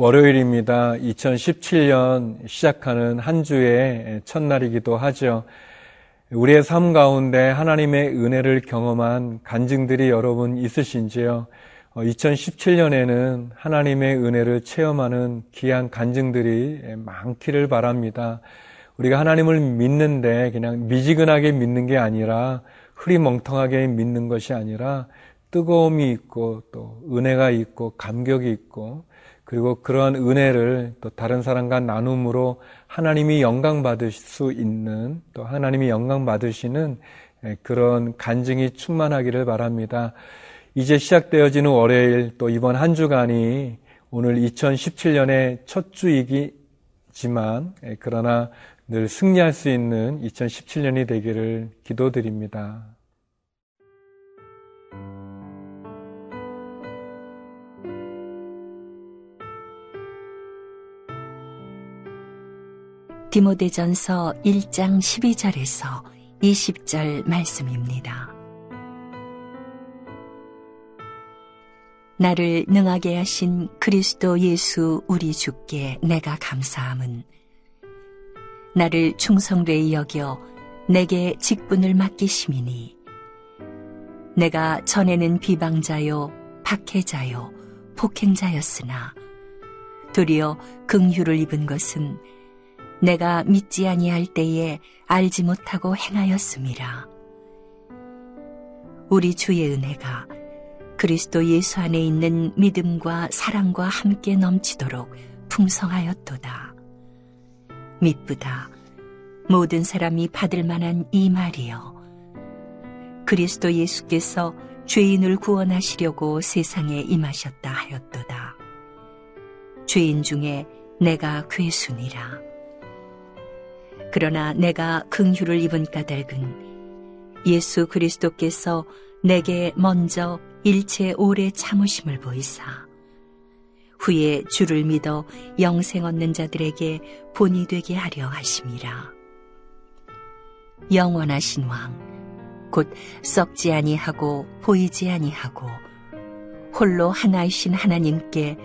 월요일입니다. 2017년 시작하는 한 주의 첫날이기도 하죠. 우리의 삶 가운데 하나님의 은혜를 경험한 간증들이 여러분 있으신지요? 2017년에는 어, 하나님의 은혜를 체험하는 귀한 간증들이 많기를 바랍니다. 우리가 하나님을 믿는데 그냥 미지근하게 믿는 게 아니라 흐리멍텅하게 믿는 것이 아니라 뜨거움이 있고 또 은혜가 있고 감격이 있고 그리고 그러한 은혜를 또 다른 사람과 나눔으로 하나님이 영광 받을 수 있는 또 하나님이 영광 받으시는 예, 그런 간증이 충만하기를 바랍니다. 이제 시작되어지는 월요일 또 이번 한 주간이 오늘 2017년의 첫 주이기지만 예, 그러나 늘 승리할 수 있는 2017년이 되기를 기도드립니다. 디모데전서 1장 12절에서 20절 말씀입니다. 나를 능하게 하신 그리스도 예수 우리 주께 내가 감사함은 나를 충성되이 여겨 내게 직분을 맡기심이니 내가 전에는 비방자요 박해자요 폭행자였으나 도리어 긍휼을 입은 것은 내가 믿지 아니할 때에 알지 못하고 행하였음이라. 우리 주의 은혜가 그리스도 예수 안에 있는 믿음과 사랑과 함께 넘치도록 풍성하였도다. 믿보다 모든 사람이 받을 만한 이 말이여. 그리스도 예수께서 죄인을 구원하시려고 세상에 임하셨다 하였도다. 죄인 중에 내가 괴순이라. 그러나 내가 긍휼을 입은 까닭은 예수 그리스도께서 내게 먼저 일체 오래 참으심을 보이사 후에 주를 믿어 영생 얻는 자들에게 본이 되게 하려 하심이라 영원하신 왕 곧 썩지 아니하고 보이지 아니하고 홀로 하나이신 하나님께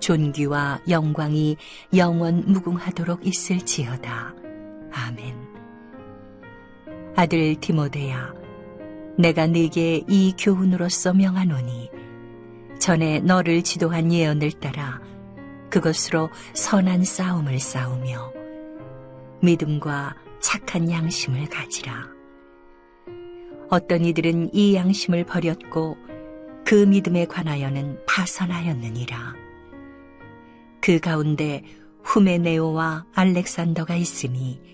존귀와 영광이 영원 무궁하도록 있을지어다. 아멘. 아들 디모데야, 내가 네게 이 교훈으로서 명하노니 전에 너를 지도한 예언을 따라 그것으로 선한 싸움을 싸우며 믿음과 착한 양심을 가지라. 어떤 이들은 이 양심을 버렸고 그 믿음에 관하여는 파선하였느니라. 그 가운데 후메네오와 알렉산더가 있으니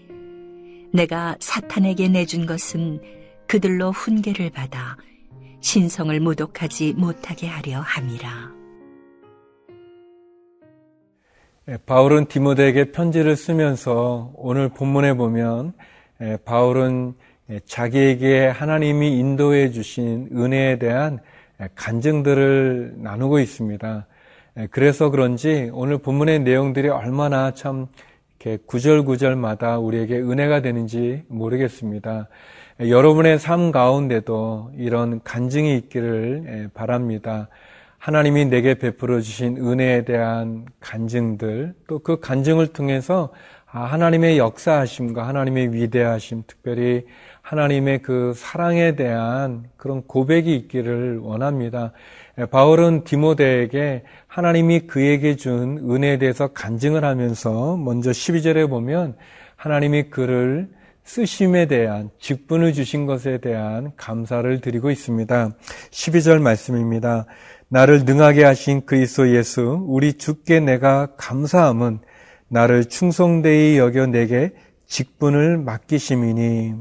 내가 사탄에게 내준 것은 그들로 훈계를 받아 신성을 모독하지 못하게 하려 함이라. 예, 바울은 디모데에게 편지를 쓰면서 오늘 본문에 보면 예, 바울은 예, 자기에게 하나님이 인도해 주신 은혜에 대한 간증들을 나누고 있습니다. 그래서 그런지 오늘 본문의 내용들이 얼마나 참 이렇게 구절구절마다 우리에게 은혜가 되는지 모르겠습니다. 여러분의 삶 가운데도 이런 간증이 있기를 예, 바랍니다. 하나님이 내게 베풀어 주신 은혜에 대한 간증들, 또 그 간증을 통해서 아, 하나님의 역사하심과 하나님의 위대하심, 특별히 하나님의 그 사랑에 대한 그런 고백이 있기를 원합니다. 예, 바울은 디모데에게 하나님이 그에게 준 은혜에 대해서 간증을 하면서 먼저 12절에 보면 하나님이 그를 쓰심에 대한 직분을 주신 것에 대한 감사를 드리고 있습니다. 12절 말씀입니다. 나를 능하게 하신 그리스도 예수 우리 주께 내가 감사함은 나를 충성되이 여겨 내게 직분을 맡기심이니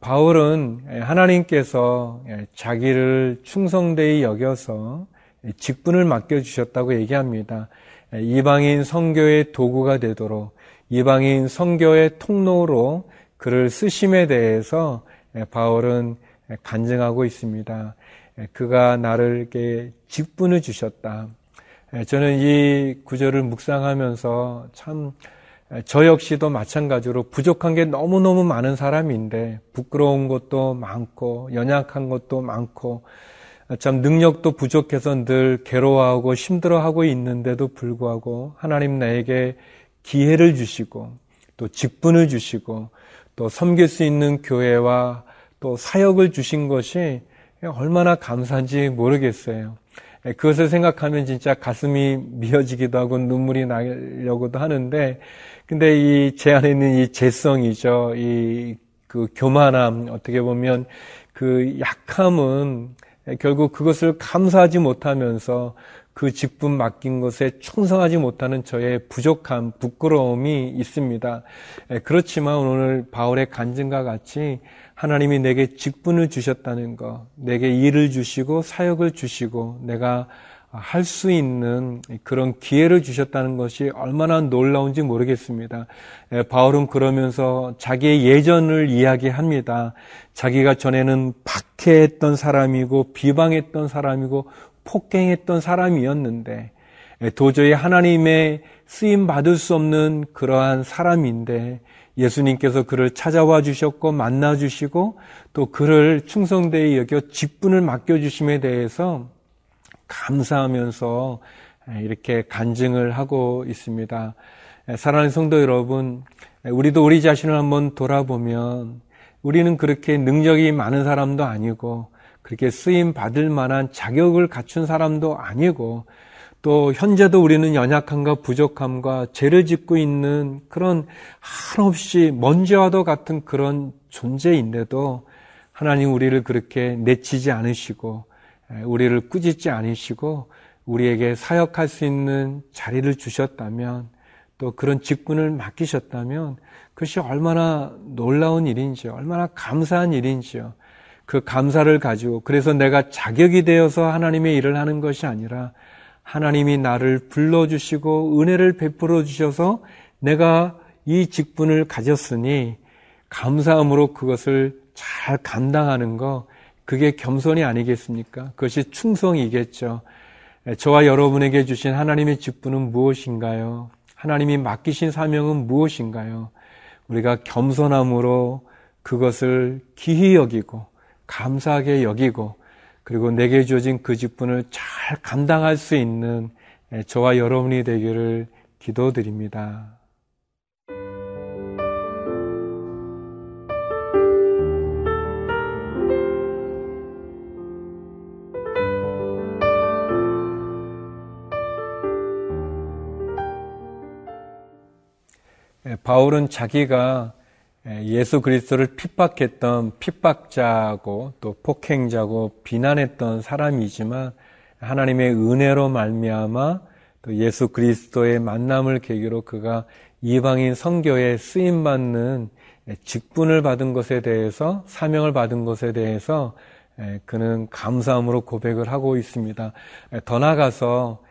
바울은 하나님께서 자기를 충성되이 여겨서 직분을 맡겨주셨다고 얘기합니다. 이방인 성교의 도구가 되도록 이방인 성교의 통로로 그를 쓰심에 대해서 바울은 간증하고 있습니다. 그가 나를 게 직분을 주셨다. 저는 이 구절을 묵상하면서 참 저 역시도 마찬가지로 부족한 게 너무너무 많은 사람인데 부끄러운 것도 많고 연약한 것도 많고 참 능력도 부족해서 늘 괴로워하고 힘들어하고 있는데도 불구하고 하나님 나에게 기회를 주시고 또 직분을 주시고 또 섬길 수 있는 교회와 또 사역을 주신 것이 얼마나 감사한지 모르겠어요. 그것을 생각하면 진짜 가슴이 미어지기도 하고 눈물이 나려고도 하는데, 근데 이 제 안에 있는 이 재성이죠. 이 그 교만함, 어떻게 보면 그 약함은 결국 그것을 감사하지 못하면서 그 직분 맡긴 것에 충성하지 못하는 저의 부족함, 부끄러움이 있습니다. 그렇지만 오늘 바울의 간증과 같이 하나님이 내게 직분을 주셨다는 것, 내게 일을 주시고 사역을 주시고 내가 할 수 있는 그런 기회를 주셨다는 것이 얼마나 놀라운지 모르겠습니다. 바울은 그러면서 자기의 예전을 이야기합니다. 자기가 전에는 박해했던 사람이고 비방했던 사람이고 폭행했던 사람이었는데 도저히 하나님의 쓰임 받을 수 없는 그러한 사람인데 예수님께서 그를 찾아와 주셨고 만나 주시고 또 그를 충성되이 여겨 직분을 맡겨 주심에 대해서 감사하면서 이렇게 간증을 하고 있습니다. 사랑하는 성도 여러분, 우리도 우리 자신을 한번 돌아보면 우리는 그렇게 능력이 많은 사람도 아니고 그렇게 쓰임 받을 만한 자격을 갖춘 사람도 아니고 또 현재도 우리는 연약함과 부족함과 죄를 짓고 있는 그런 한없이 먼지와도 같은 그런 존재인데도 하나님 우리를 그렇게 내치지 않으시고 우리를 꾸짖지 않으시고 우리에게 사역할 수 있는 자리를 주셨다면 또 그런 직분을 맡기셨다면 그것이 얼마나 놀라운 일인지요. 얼마나 감사한 일인지요. 그 감사를 가지고 그래서 내가 자격이 되어서 하나님의 일을 하는 것이 아니라 하나님이 나를 불러주시고 은혜를 베풀어 주셔서 내가 이 직분을 가졌으니 감사함으로 그것을 잘 감당하는 거 그게 겸손이 아니겠습니까? 그것이 충성이겠죠. 저와 여러분에게 주신 하나님의 직분은 무엇인가요? 하나님이 맡기신 사명은 무엇인가요? 우리가 겸손함으로 그것을 기히 여기고 감사하게 여기고 그리고 내게 주어진 그 직분을 잘 감당할 수 있는 저와 여러분이 되기를 기도드립니다. 바울은 자기가 예수 그리스도를 핍박했던 핍박자고 또 폭행자고 비난했던 사람이지만 하나님의 은혜로 말미암아 또 예수 그리스도의 만남을 계기로 그가 이방인 선교에 쓰임 받는 직분을 받은 것에 대해서 사명을 받은 것에 대해서 그는 감사함으로 고백을 하고 있습니다. 더 나아가서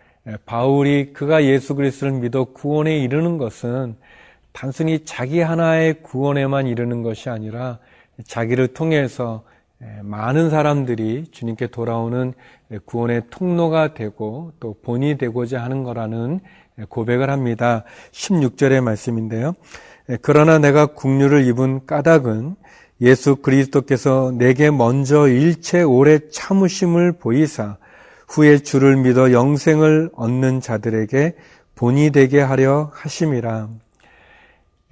바울이 그가 예수 그리스도를 믿어 구원에 이르는 것은 단순히 자기 하나의 구원에만 이르는 것이 아니라 자기를 통해서 많은 사람들이 주님께 돌아오는 구원의 통로가 되고 또 본이 되고자 하는 거라는 고백을 합니다. 16절의 말씀인데요. 그러나 내가 국류를 입은 까닭은 예수 그리스도께서 내게 먼저 일체 오래 참으심을 보이사 후에 주를 믿어 영생을 얻는 자들에게 본이 되게 하려 하심이라.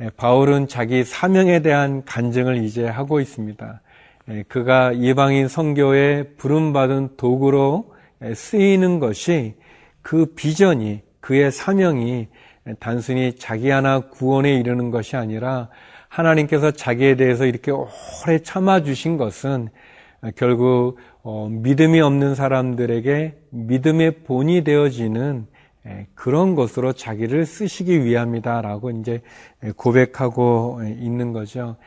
예, 바울은 자기 사명에 대한 간증을 이제 하고 있습니다. 예, 그가 이방인 성교에 부름받은 도구로 예, 쓰이는 것이 그 비전이 그의 사명이 단순히 자기 하나 구원에 이르는 것이 아니라 하나님께서 자기에 대해서 이렇게 오래 참아주신 것은 결국 어, 믿음이 없는 사람들에게 믿음의 본이 되어지는 예, 그런 것으로 자기를 쓰시기 위함이다라고 이제 고백하고 있는 거죠.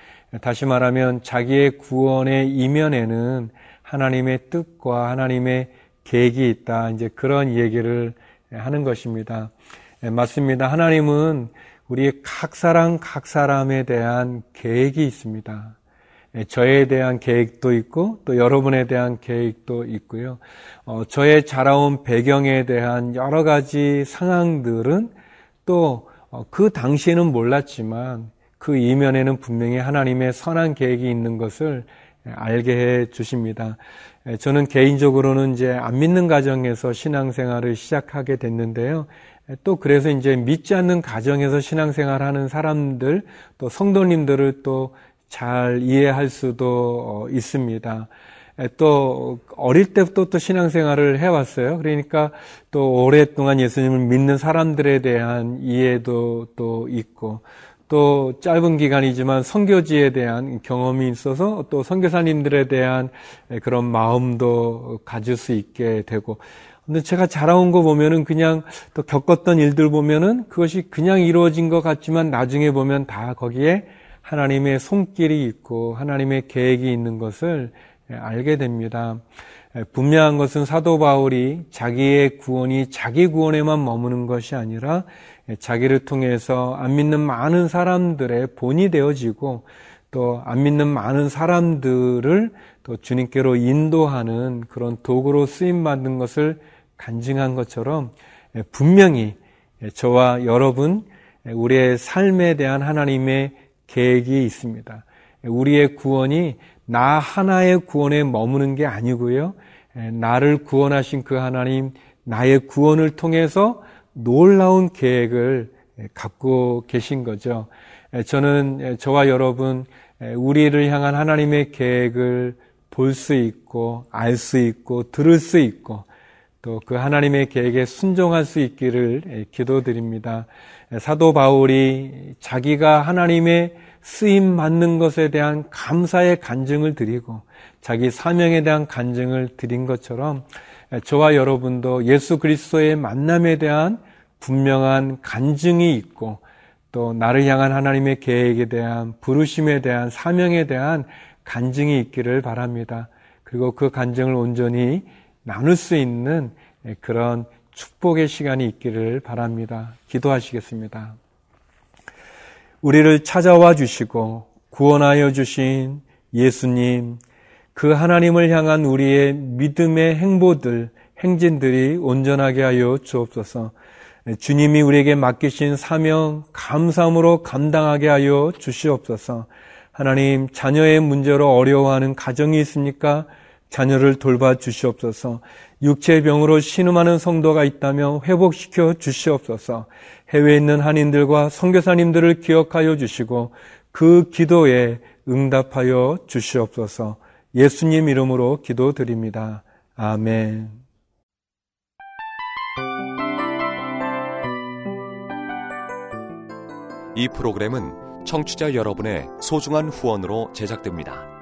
다시 말하면 자기의 구원의 이면에는 하나님의 뜻과 하나님의 계획이 있다. 이제 그런 얘기를 하는 것입니다. 예, 맞습니다. 하나님은 우리 각 사람 각 사람에 대한 계획이 있습니다. 예, 저에 대한 계획도 있고 또 여러분에 대한 계획도 있고요. 어, 저의 자라온 배경에 대한 여러 가지 상황들은 또그 어, 당시에는 몰랐지만 그 이면에는 분명히 하나님의 선한 계획이 있는 것을 알게 해 주십니다. 저는 개인적으로는 이제 안 믿는 가정에서 신앙생활을 시작하게 됐는데요. 또 그래서 이제 믿지 않는 가정에서 신앙생활 하는 사람들, 또 성도님들을 또 잘 이해할 수도 어, 있습니다. 또 어릴 때부터 또 신앙생활을 해왔어요. 그러니까 또 오랫동안 예수님을 믿는 사람들에 대한 이해도 또 있고 또 짧은 기간이지만 선교지에 대한 경험이 있어서 또 선교사님들에 대한 그런 마음도 가질 수 있게 되고 근데 제가 자라온 거 보면은 그냥 또 겪었던 일들 보면은 그것이 그냥 이루어진 것 같지만 나중에 보면 다 거기에 하나님의 손길이 있고 하나님의 계획이 있는 것을 알게 됩니다. 분명한 것은 사도 바울이 자기의 구원이 자기 구원에만 머무는 것이 아니라 자기를 통해서 안 믿는 많은 사람들의 본이 되어지고 또 안 믿는 많은 사람들을 또 주님께로 인도하는 그런 도구로 쓰임 받는 것을 간증한 것처럼 분명히 저와 여러분 우리의 삶에 대한 하나님의 계획이 있습니다. 우리의 구원이 나 하나의 구원에 머무는 게 아니고요. 나를 구원하신 그 하나님, 나의 구원을 통해서 놀라운 계획을 갖고 계신 거죠. 저는 저와 여러분, 우리를 향한 하나님의 계획을 볼 수 있고, 알 수 있고, 들을 수 있고, 또 그 하나님의 계획에 순종할 수 있기를 기도드립니다. 사도 바울이 자기가 하나님의 쓰임 받는 것에 대한 감사의 간증을 드리고 자기 사명에 대한 간증을 드린 것처럼 저와 여러분도 예수 그리스도의 만남에 대한 분명한 간증이 있고 또 나를 향한 하나님의 계획에 대한 부르심에 대한 사명에 대한 간증이 있기를 바랍니다. 그리고 그 간증을 온전히 나눌 수 있는 그런 축복의 시간이 있기를 바랍니다. 기도하시겠습니다. 우리를 찾아와 주시고 구원하여 주신 예수님, 그 하나님을 향한 우리의 믿음의 행보들, 행진들이 온전하게 하여 주옵소서. 주님이 우리에게 맡기신 사명 감사함으로 감당하게 하여 주시옵소서. 하나님, 자녀의 문제로 어려워하는 가정이 있습니까? 자녀를 돌봐 주시옵소서. 육체의 병으로 신음하는 성도가 있다면 회복시켜 주시옵소서. 해외에 있는 한인들과 선교사님들을 기억하여 주시고 그 기도에 응답하여 주시옵소서. 예수님 이름으로 기도드립니다. 아멘. 이 프로그램은 청취자 여러분의 소중한 후원으로 제작됩니다.